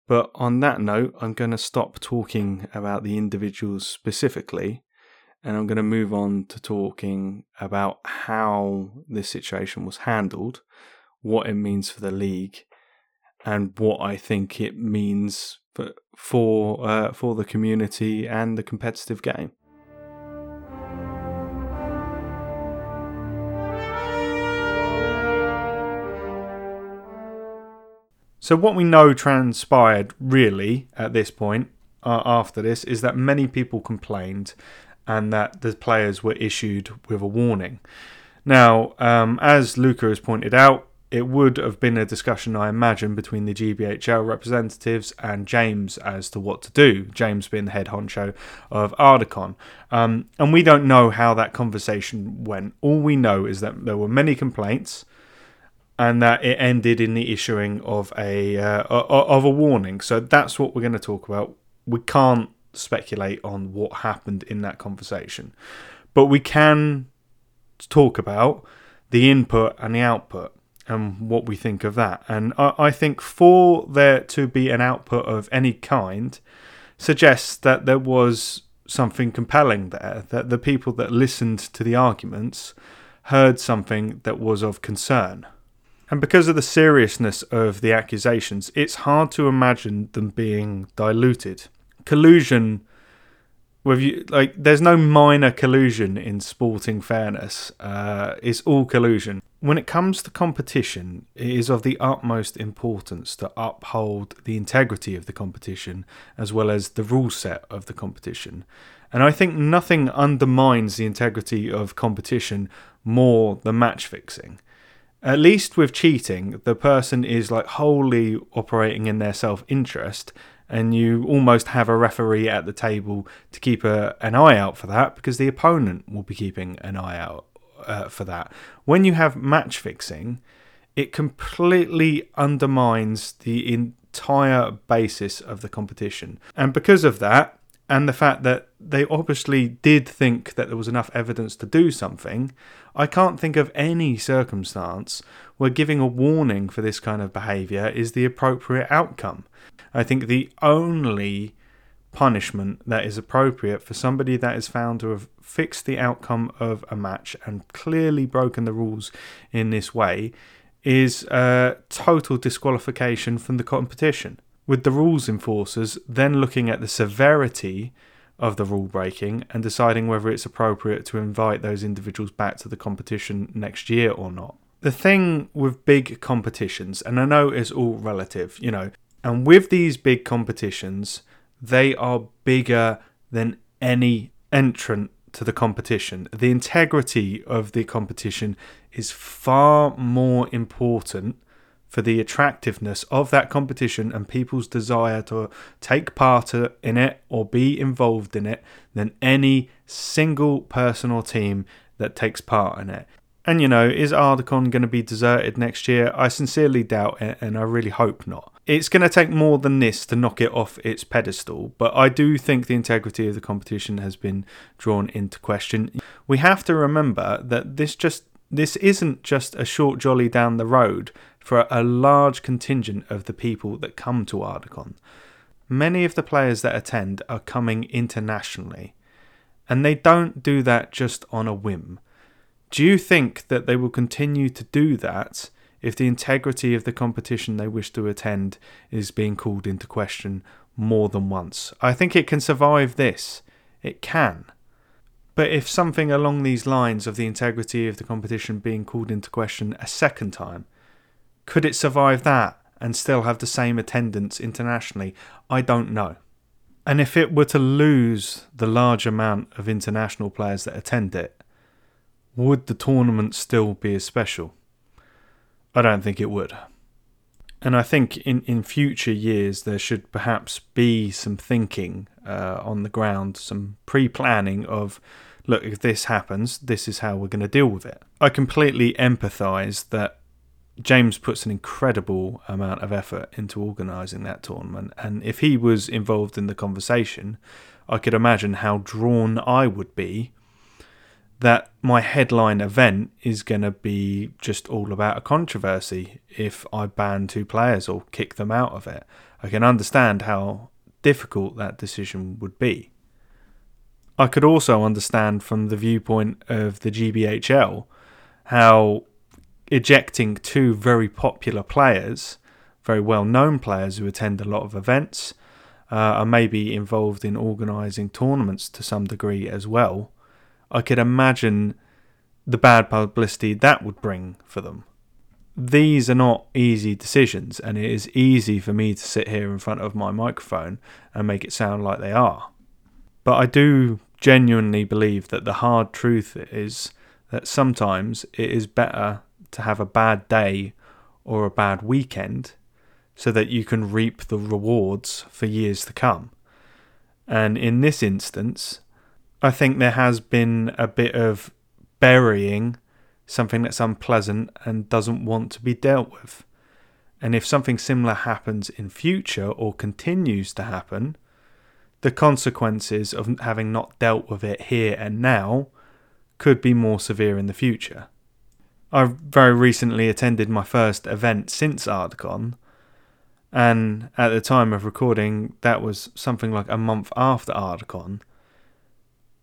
But on that note, I'm going to stop talking about the individuals specifically, and I'm going to move on to talking about how this situation was handled what it means for the league, and what I think it means for for, uh, for the community and the competitive game. So, what we know transpired really at this point uh, after this is that many people complained and that the players were issued with a warning. Now, um, as Luca has pointed out, it would have been a discussion, I imagine, between the GBHL representatives and James as to what to do. James being the head honcho of Ardacon. Um, and we don't know how that conversation went. All we know is that there were many complaints and that it ended in the issuing of a uh, of a warning. So that's what we're going to talk about. We can't speculate on what happened in that conversation, but we can talk about the input and the output and what we think of that. And I, I think for there to be an output of any kind suggests that there was something compelling there, that the people that listened to the arguments heard something that was of concern. And because of the seriousness of the accusations, it's hard to imagine them being diluted. Collusion with you like there's no minor collusion in sporting fairness uh, it's all collusion when it comes to competition it is of the utmost importance to uphold the integrity of the competition as well as the rule set of the competition. And i think nothing undermines the integrity of competition more than match fixing. At least with cheating the person is like wholly operating in their self-interest and you almost have a referee at the table to keep a, an eye out for that because the opponent will be keeping an eye out uh, for that. When you have match fixing, it completely undermines the entire basis of the competition. And because of that, and the fact that they obviously did think that there was enough evidence to do something, I can't think of any circumstance where giving a warning for this kind of behaviour is the appropriate outcome. I think the only punishment that is appropriate for somebody that is found to have fixed the outcome of a match and clearly broken the rules in this way is a total disqualification from the competition with the rules enforcers then looking at the severity of the rule breaking and deciding whether it's appropriate to invite those individuals back to the competition next year or not. The thing with big competitions, and I know it's all relative, you know, and with these big competitions, they are bigger than any entrant to the competition. The integrity of the competition is far more important for the attractiveness of that competition and people's desire to take part in it or be involved in it than any single person or team that takes part in it. And you know, is Ardacon going to be deserted next year? I sincerely doubt it, and I really hope not. It's going to take more than this to knock it off its pedestal, but I do think the integrity of the competition has been drawn into question. We have to remember that this just this isn't just a short jolly down the road for a large contingent of the people that come to Ardacon. Many of the players that attend are coming internationally, and they don't do that just on a whim. Do you think that they will continue to do that if the integrity of the competition they wish to attend is being called into question more than once? I think it can survive this. It can. But if something along these lines of the integrity of the competition being called into question a second time, could it survive that and still have the same attendance internationally? I don't know. And if it were to lose the large amount of international players that attend it, would the tournament still be as special? I don't think it would. And I think in, in future years there should perhaps be some thinking uh, on the ground, some pre planning of look, if this happens, this is how we're going to deal with it. I completely empathise that James puts an incredible amount of effort into organising that tournament, and if he was involved in the conversation, I could imagine how drawn I would be that my headline event is going to be just all about a controversy if I ban two players or kick them out of it. I can understand how difficult that decision would be. I could also understand from the viewpoint of the GBHL how ejecting two very popular players, very well known players who attend a lot of events, uh, are maybe involved in organising tournaments to some degree as well. I could imagine the bad publicity that would bring for them. These are not easy decisions, and it is easy for me to sit here in front of my microphone and make it sound like they are. But I do genuinely believe that the hard truth is that sometimes it is better to have a bad day or a bad weekend so that you can reap the rewards for years to come. And in this instance, I think there has been a bit of burying something that's unpleasant and doesn't want to be dealt with. And if something similar happens in future or continues to happen, the consequences of having not dealt with it here and now could be more severe in the future. I very recently attended my first event since Ardacon, and at the time of recording, that was something like a month after Ardacon,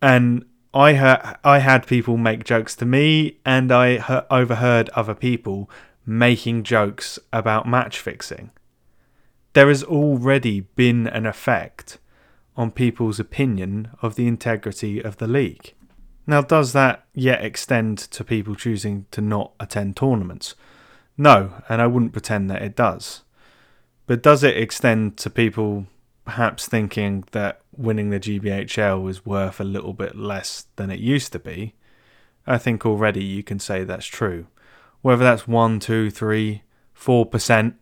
and I heard, I had people make jokes to me, and I heard, overheard other people making jokes about match fixing. There has already been an effect on people's opinion of the integrity of the league. Now, does that yet extend to people choosing to not attend tournaments? No, and I wouldn't pretend that it does. But does it extend to people perhaps thinking that winning the GBHL is worth a little bit less than it used to be? I think already you can say that's true. Whether that's 1, 2, 3, 4%,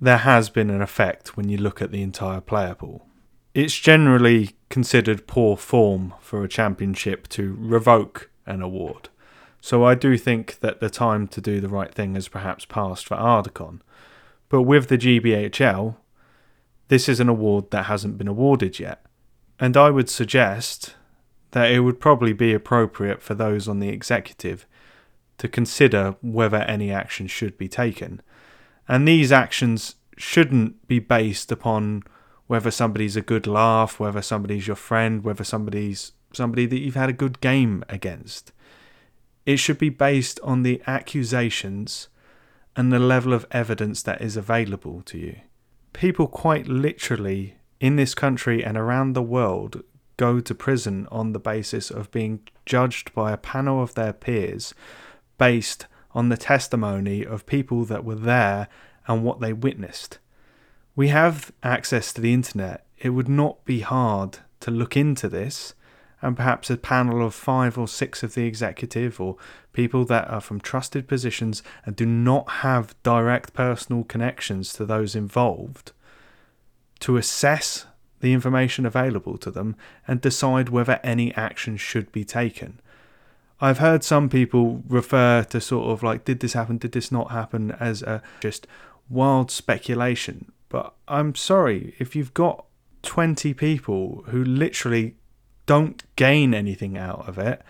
there has been an effect when you look at the entire player pool. It's generally considered poor form for a championship to revoke an award. So I do think that the time to do the right thing has perhaps passed for Ardacon. But with the GBHL, this is an award that hasn't been awarded yet. And I would suggest that it would probably be appropriate for those on the executive to consider whether any action should be taken. And these actions shouldn't be based upon whether somebody's a good laugh, whether somebody's your friend, whether somebody's somebody that you've had a good game against. It should be based on the accusations and the level of evidence that is available to you. People quite literally in this country and around the world go to prison on the basis of being judged by a panel of their peers based on the testimony of people that were there and what they witnessed. We have access to the internet. It would not be hard to look into this and perhaps a panel of five or six of the executive or people that are from trusted positions and do not have direct personal connections to those involved to assess the information available to them and decide whether any action should be taken. I've heard some people refer to sort of like, did this happen, did this not happen, as a just wild speculation. But I'm sorry, if you've got 20 people who literally don't gain anything out of it,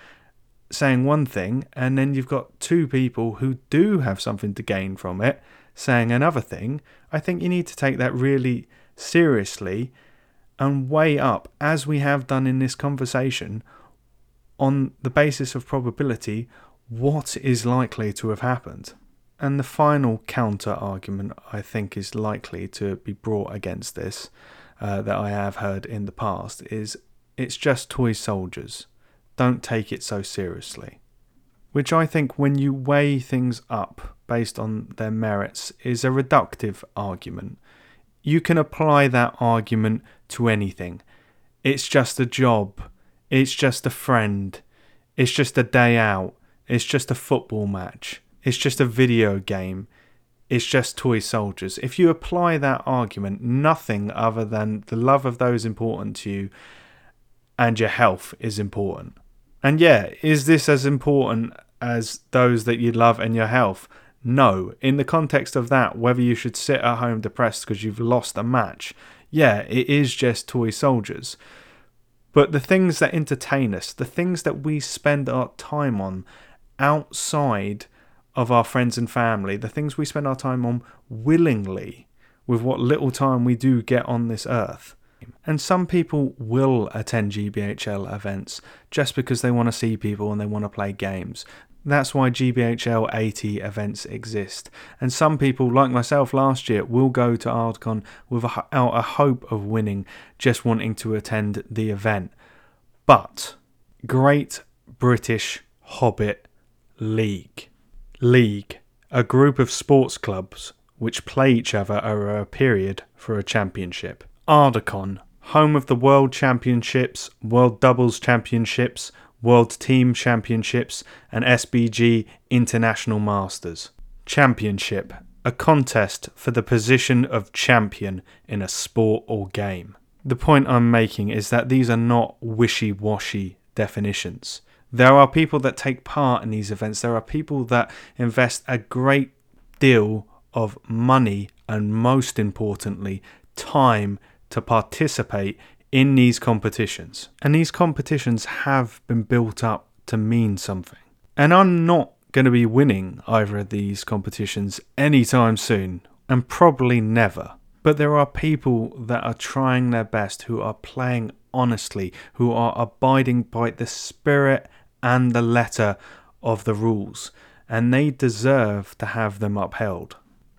saying one thing, and then you've got two people who do have something to gain from it, saying another thing, I think you need to take that really seriously and weigh up, as we have done in this conversation, on the basis of probability, what is likely to have happened. And the final counter argument I think is likely to be brought against this, uh, that I have heard in the past, is it's just toy soldiers. Don't take it so seriously. Which I think, when you weigh things up based on their merits, is a reductive argument. You can apply that argument to anything. It's just a job. It's just a friend. It's just a day out. It's just a football match. It's just a video game. It's just toy soldiers. If you apply that argument, nothing other than the love of those important to you and your health is important. And yeah, is this as important as those that you love and your health? No. In the context of that, whether you should sit at home depressed because you've lost a match, yeah, it is just toy soldiers. But the things that entertain us, the things that we spend our time on outside of our friends and family, the things we spend our time on willingly with what little time we do get on this earth, and some people will attend GBHL events just because they want to see people and they want to play games. That's why GBHL 80 events exist. And some people, like myself last year, will go to Ardacon without a hope of winning, just wanting to attend the event. But Great British Hobbit League. League, a group of sports clubs which play each other over a period for a championship. Ardacon, home of the World Championships, World Doubles Championships, World Team Championships, and SBG International Masters. Championship, a contest for the position of champion in a sport or game. The point I'm making is that these are not wishy washy definitions. There are people that take part in these events, there are people that invest a great deal of money and, most importantly, time to participate in these competitions. And these competitions have been built up to mean something. And I'm not going to be winning either of these competitions anytime soon, and probably never. But there are people that are trying their best, who are playing honestly, who are abiding by the spirit and the letter of the rules, and they deserve to have them upheld.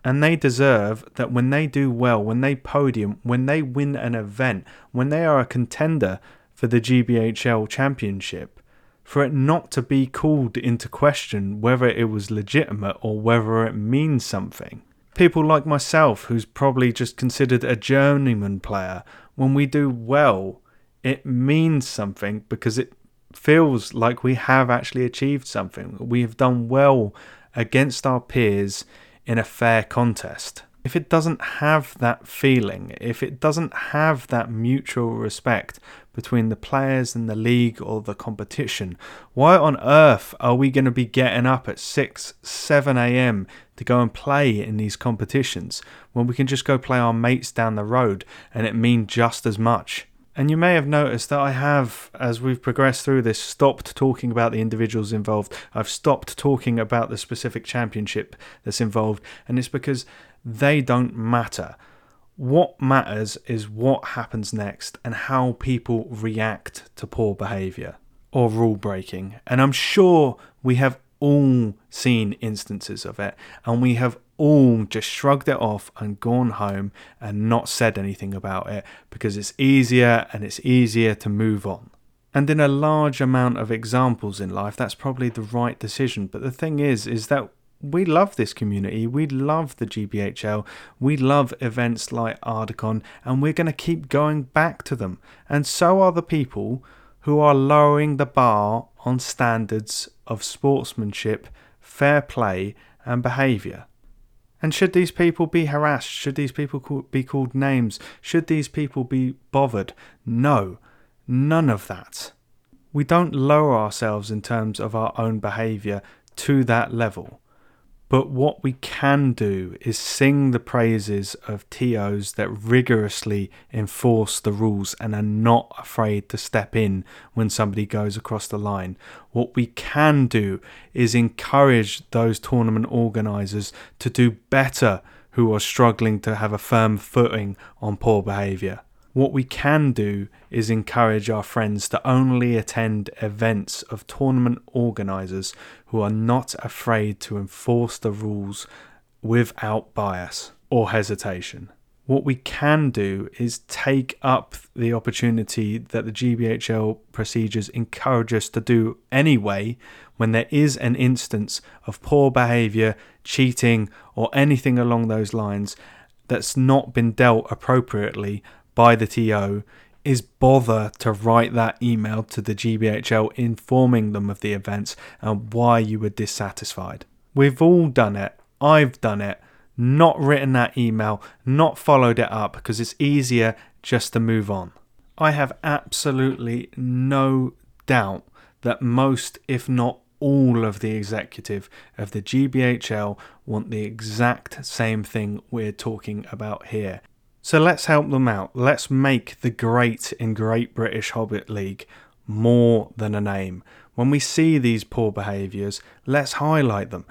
And they deserve that when they do well, when they podium, when they win an event, when they are a contender for the GBHL championship, for it not to be called into question whether it was legitimate or whether it means something. People like myself, who's probably just considered a journeyman player, when we do well, it means something because it feels like we have actually achieved something. We have done well against our peers in a fair contest. if it doesn't have that feeling, if it doesn't have that mutual respect between the players and the league or the competition, why on earth are we going to be getting up at 6, 7 a.m. to go and play in these competitions when we can just go play our mates down the road and it mean just as much? And you may have noticed that I have, as we've progressed through this, stopped talking about the individuals involved. I've stopped talking about the specific championship that's involved, and it's because they don't matter. What matters is what happens next and how people react to poor behaviour or rule breaking. And I'm sure we have all seen instances of it, and we have all just shrugged it off and gone home and not said anything about it because it's easier and it's easier to move on. And in a large amount of examples in life, that's probably the right decision. But the thing is, is that we love this community. We love the GBHL. We love events like Ardacon, and we're going to keep going back to them. And so are the people who are lowering the bar on standards of sportsmanship, fair play, and behaviour. And should these people be harassed? Should these people be called names? Should these people be bothered? No, none of that. We don't lower ourselves in terms of our own behaviour to that level. But what we can do is sing the praises of TOs that rigorously enforce the rules and are not afraid to step in when somebody goes across the line. What we can do is encourage those tournament organisers to do better who are struggling to have a firm footing on poor behaviour. What we can do is encourage our friends to only attend events of tournament organisers who are not afraid to enforce the rules without bias or hesitation. What we can do is take up the opportunity that the GBHL procedures encourage us to do anyway when there is an instance of poor behaviour, cheating, or anything along those lines that's not been dealt appropriately by the TO is bother to write that email to the GBHL informing them of the events and why you were dissatisfied. We've all done it. I've done it. Not written that email, not followed it up because it's easier just to move on. I have absolutely no doubt that most, if not all, of the executive of the GBHL want the exact same thing we're talking about here. So let's help them out. Let's make the great in Great British Hobbit League more than a name. When we see these poor behaviours, let's highlight them.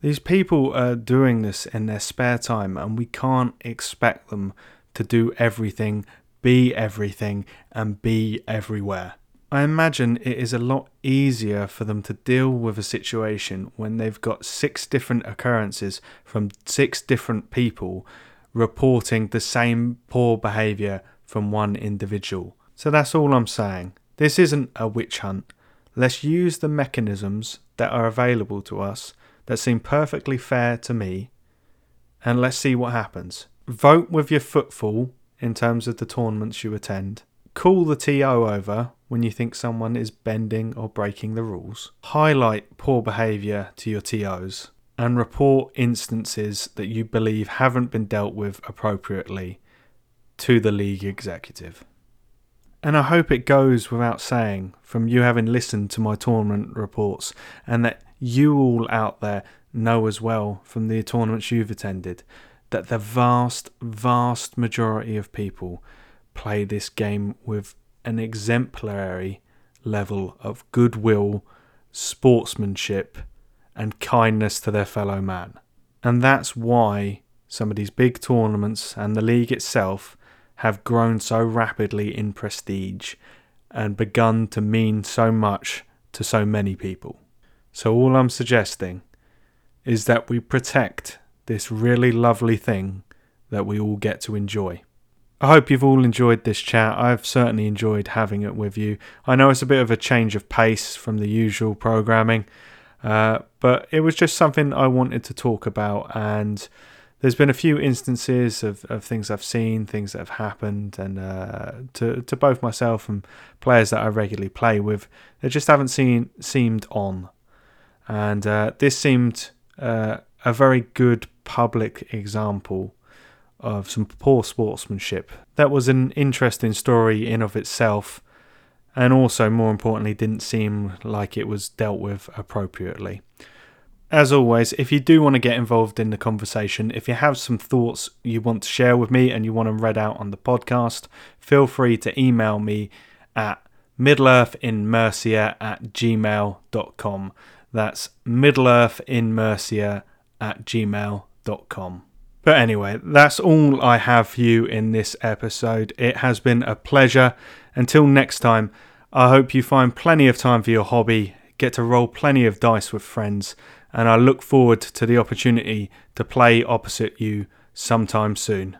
These people are doing this in their spare time, and we can't expect them to do everything, be everything, and be everywhere. I imagine it is a lot easier for them to deal with a situation when they've got six different occurrences from six different people reporting the same poor behaviour from one individual. So that's all I'm saying. This isn't a witch hunt. Let's use the mechanisms that are available to us that seem perfectly fair to me and let's see what happens. Vote with your footfall in terms of the tournaments you attend. Call the TO over when you think someone is bending or breaking the rules. Highlight poor behaviour to your TOs and report instances that you believe haven't been dealt with appropriately to the league executive. And I hope it goes without saying from you having listened to my tournament reports and that you all out there know as well from the tournaments you've attended that the vast, vast majority of people play this game with an exemplary level of goodwill, sportsmanship, and kindness to their fellow man. And that's why some of these big tournaments and the league itself have grown so rapidly in prestige and begun to mean so much to so many people. So, all I'm suggesting is that we protect this really lovely thing that we all get to enjoy. I hope you've all enjoyed this chat. I've certainly enjoyed having it with you. I know it's a bit of a change of pace from the usual programming, uh, but it was just something I wanted to talk about. And there's been a few instances of, of things I've seen, things that have happened, and uh, to to both myself and players that I regularly play with, they just haven't seen seemed on. And uh, this seemed uh, a very good public example of some poor sportsmanship. That was an interesting story in of itself, and also more importantly didn't seem like it was dealt with appropriately. As always, if you do want to get involved in the conversation, if you have some thoughts you want to share with me and you want them read out on the podcast, feel free to email me at middleearthinmercia at gmail.com. That's middleearthinmercia at gmail.com. But anyway, that's all I have for you in this episode. It has been a pleasure. Until next time, I hope you find plenty of time for your hobby, get to roll plenty of dice with friends, and I look forward to the opportunity to play opposite you sometime soon.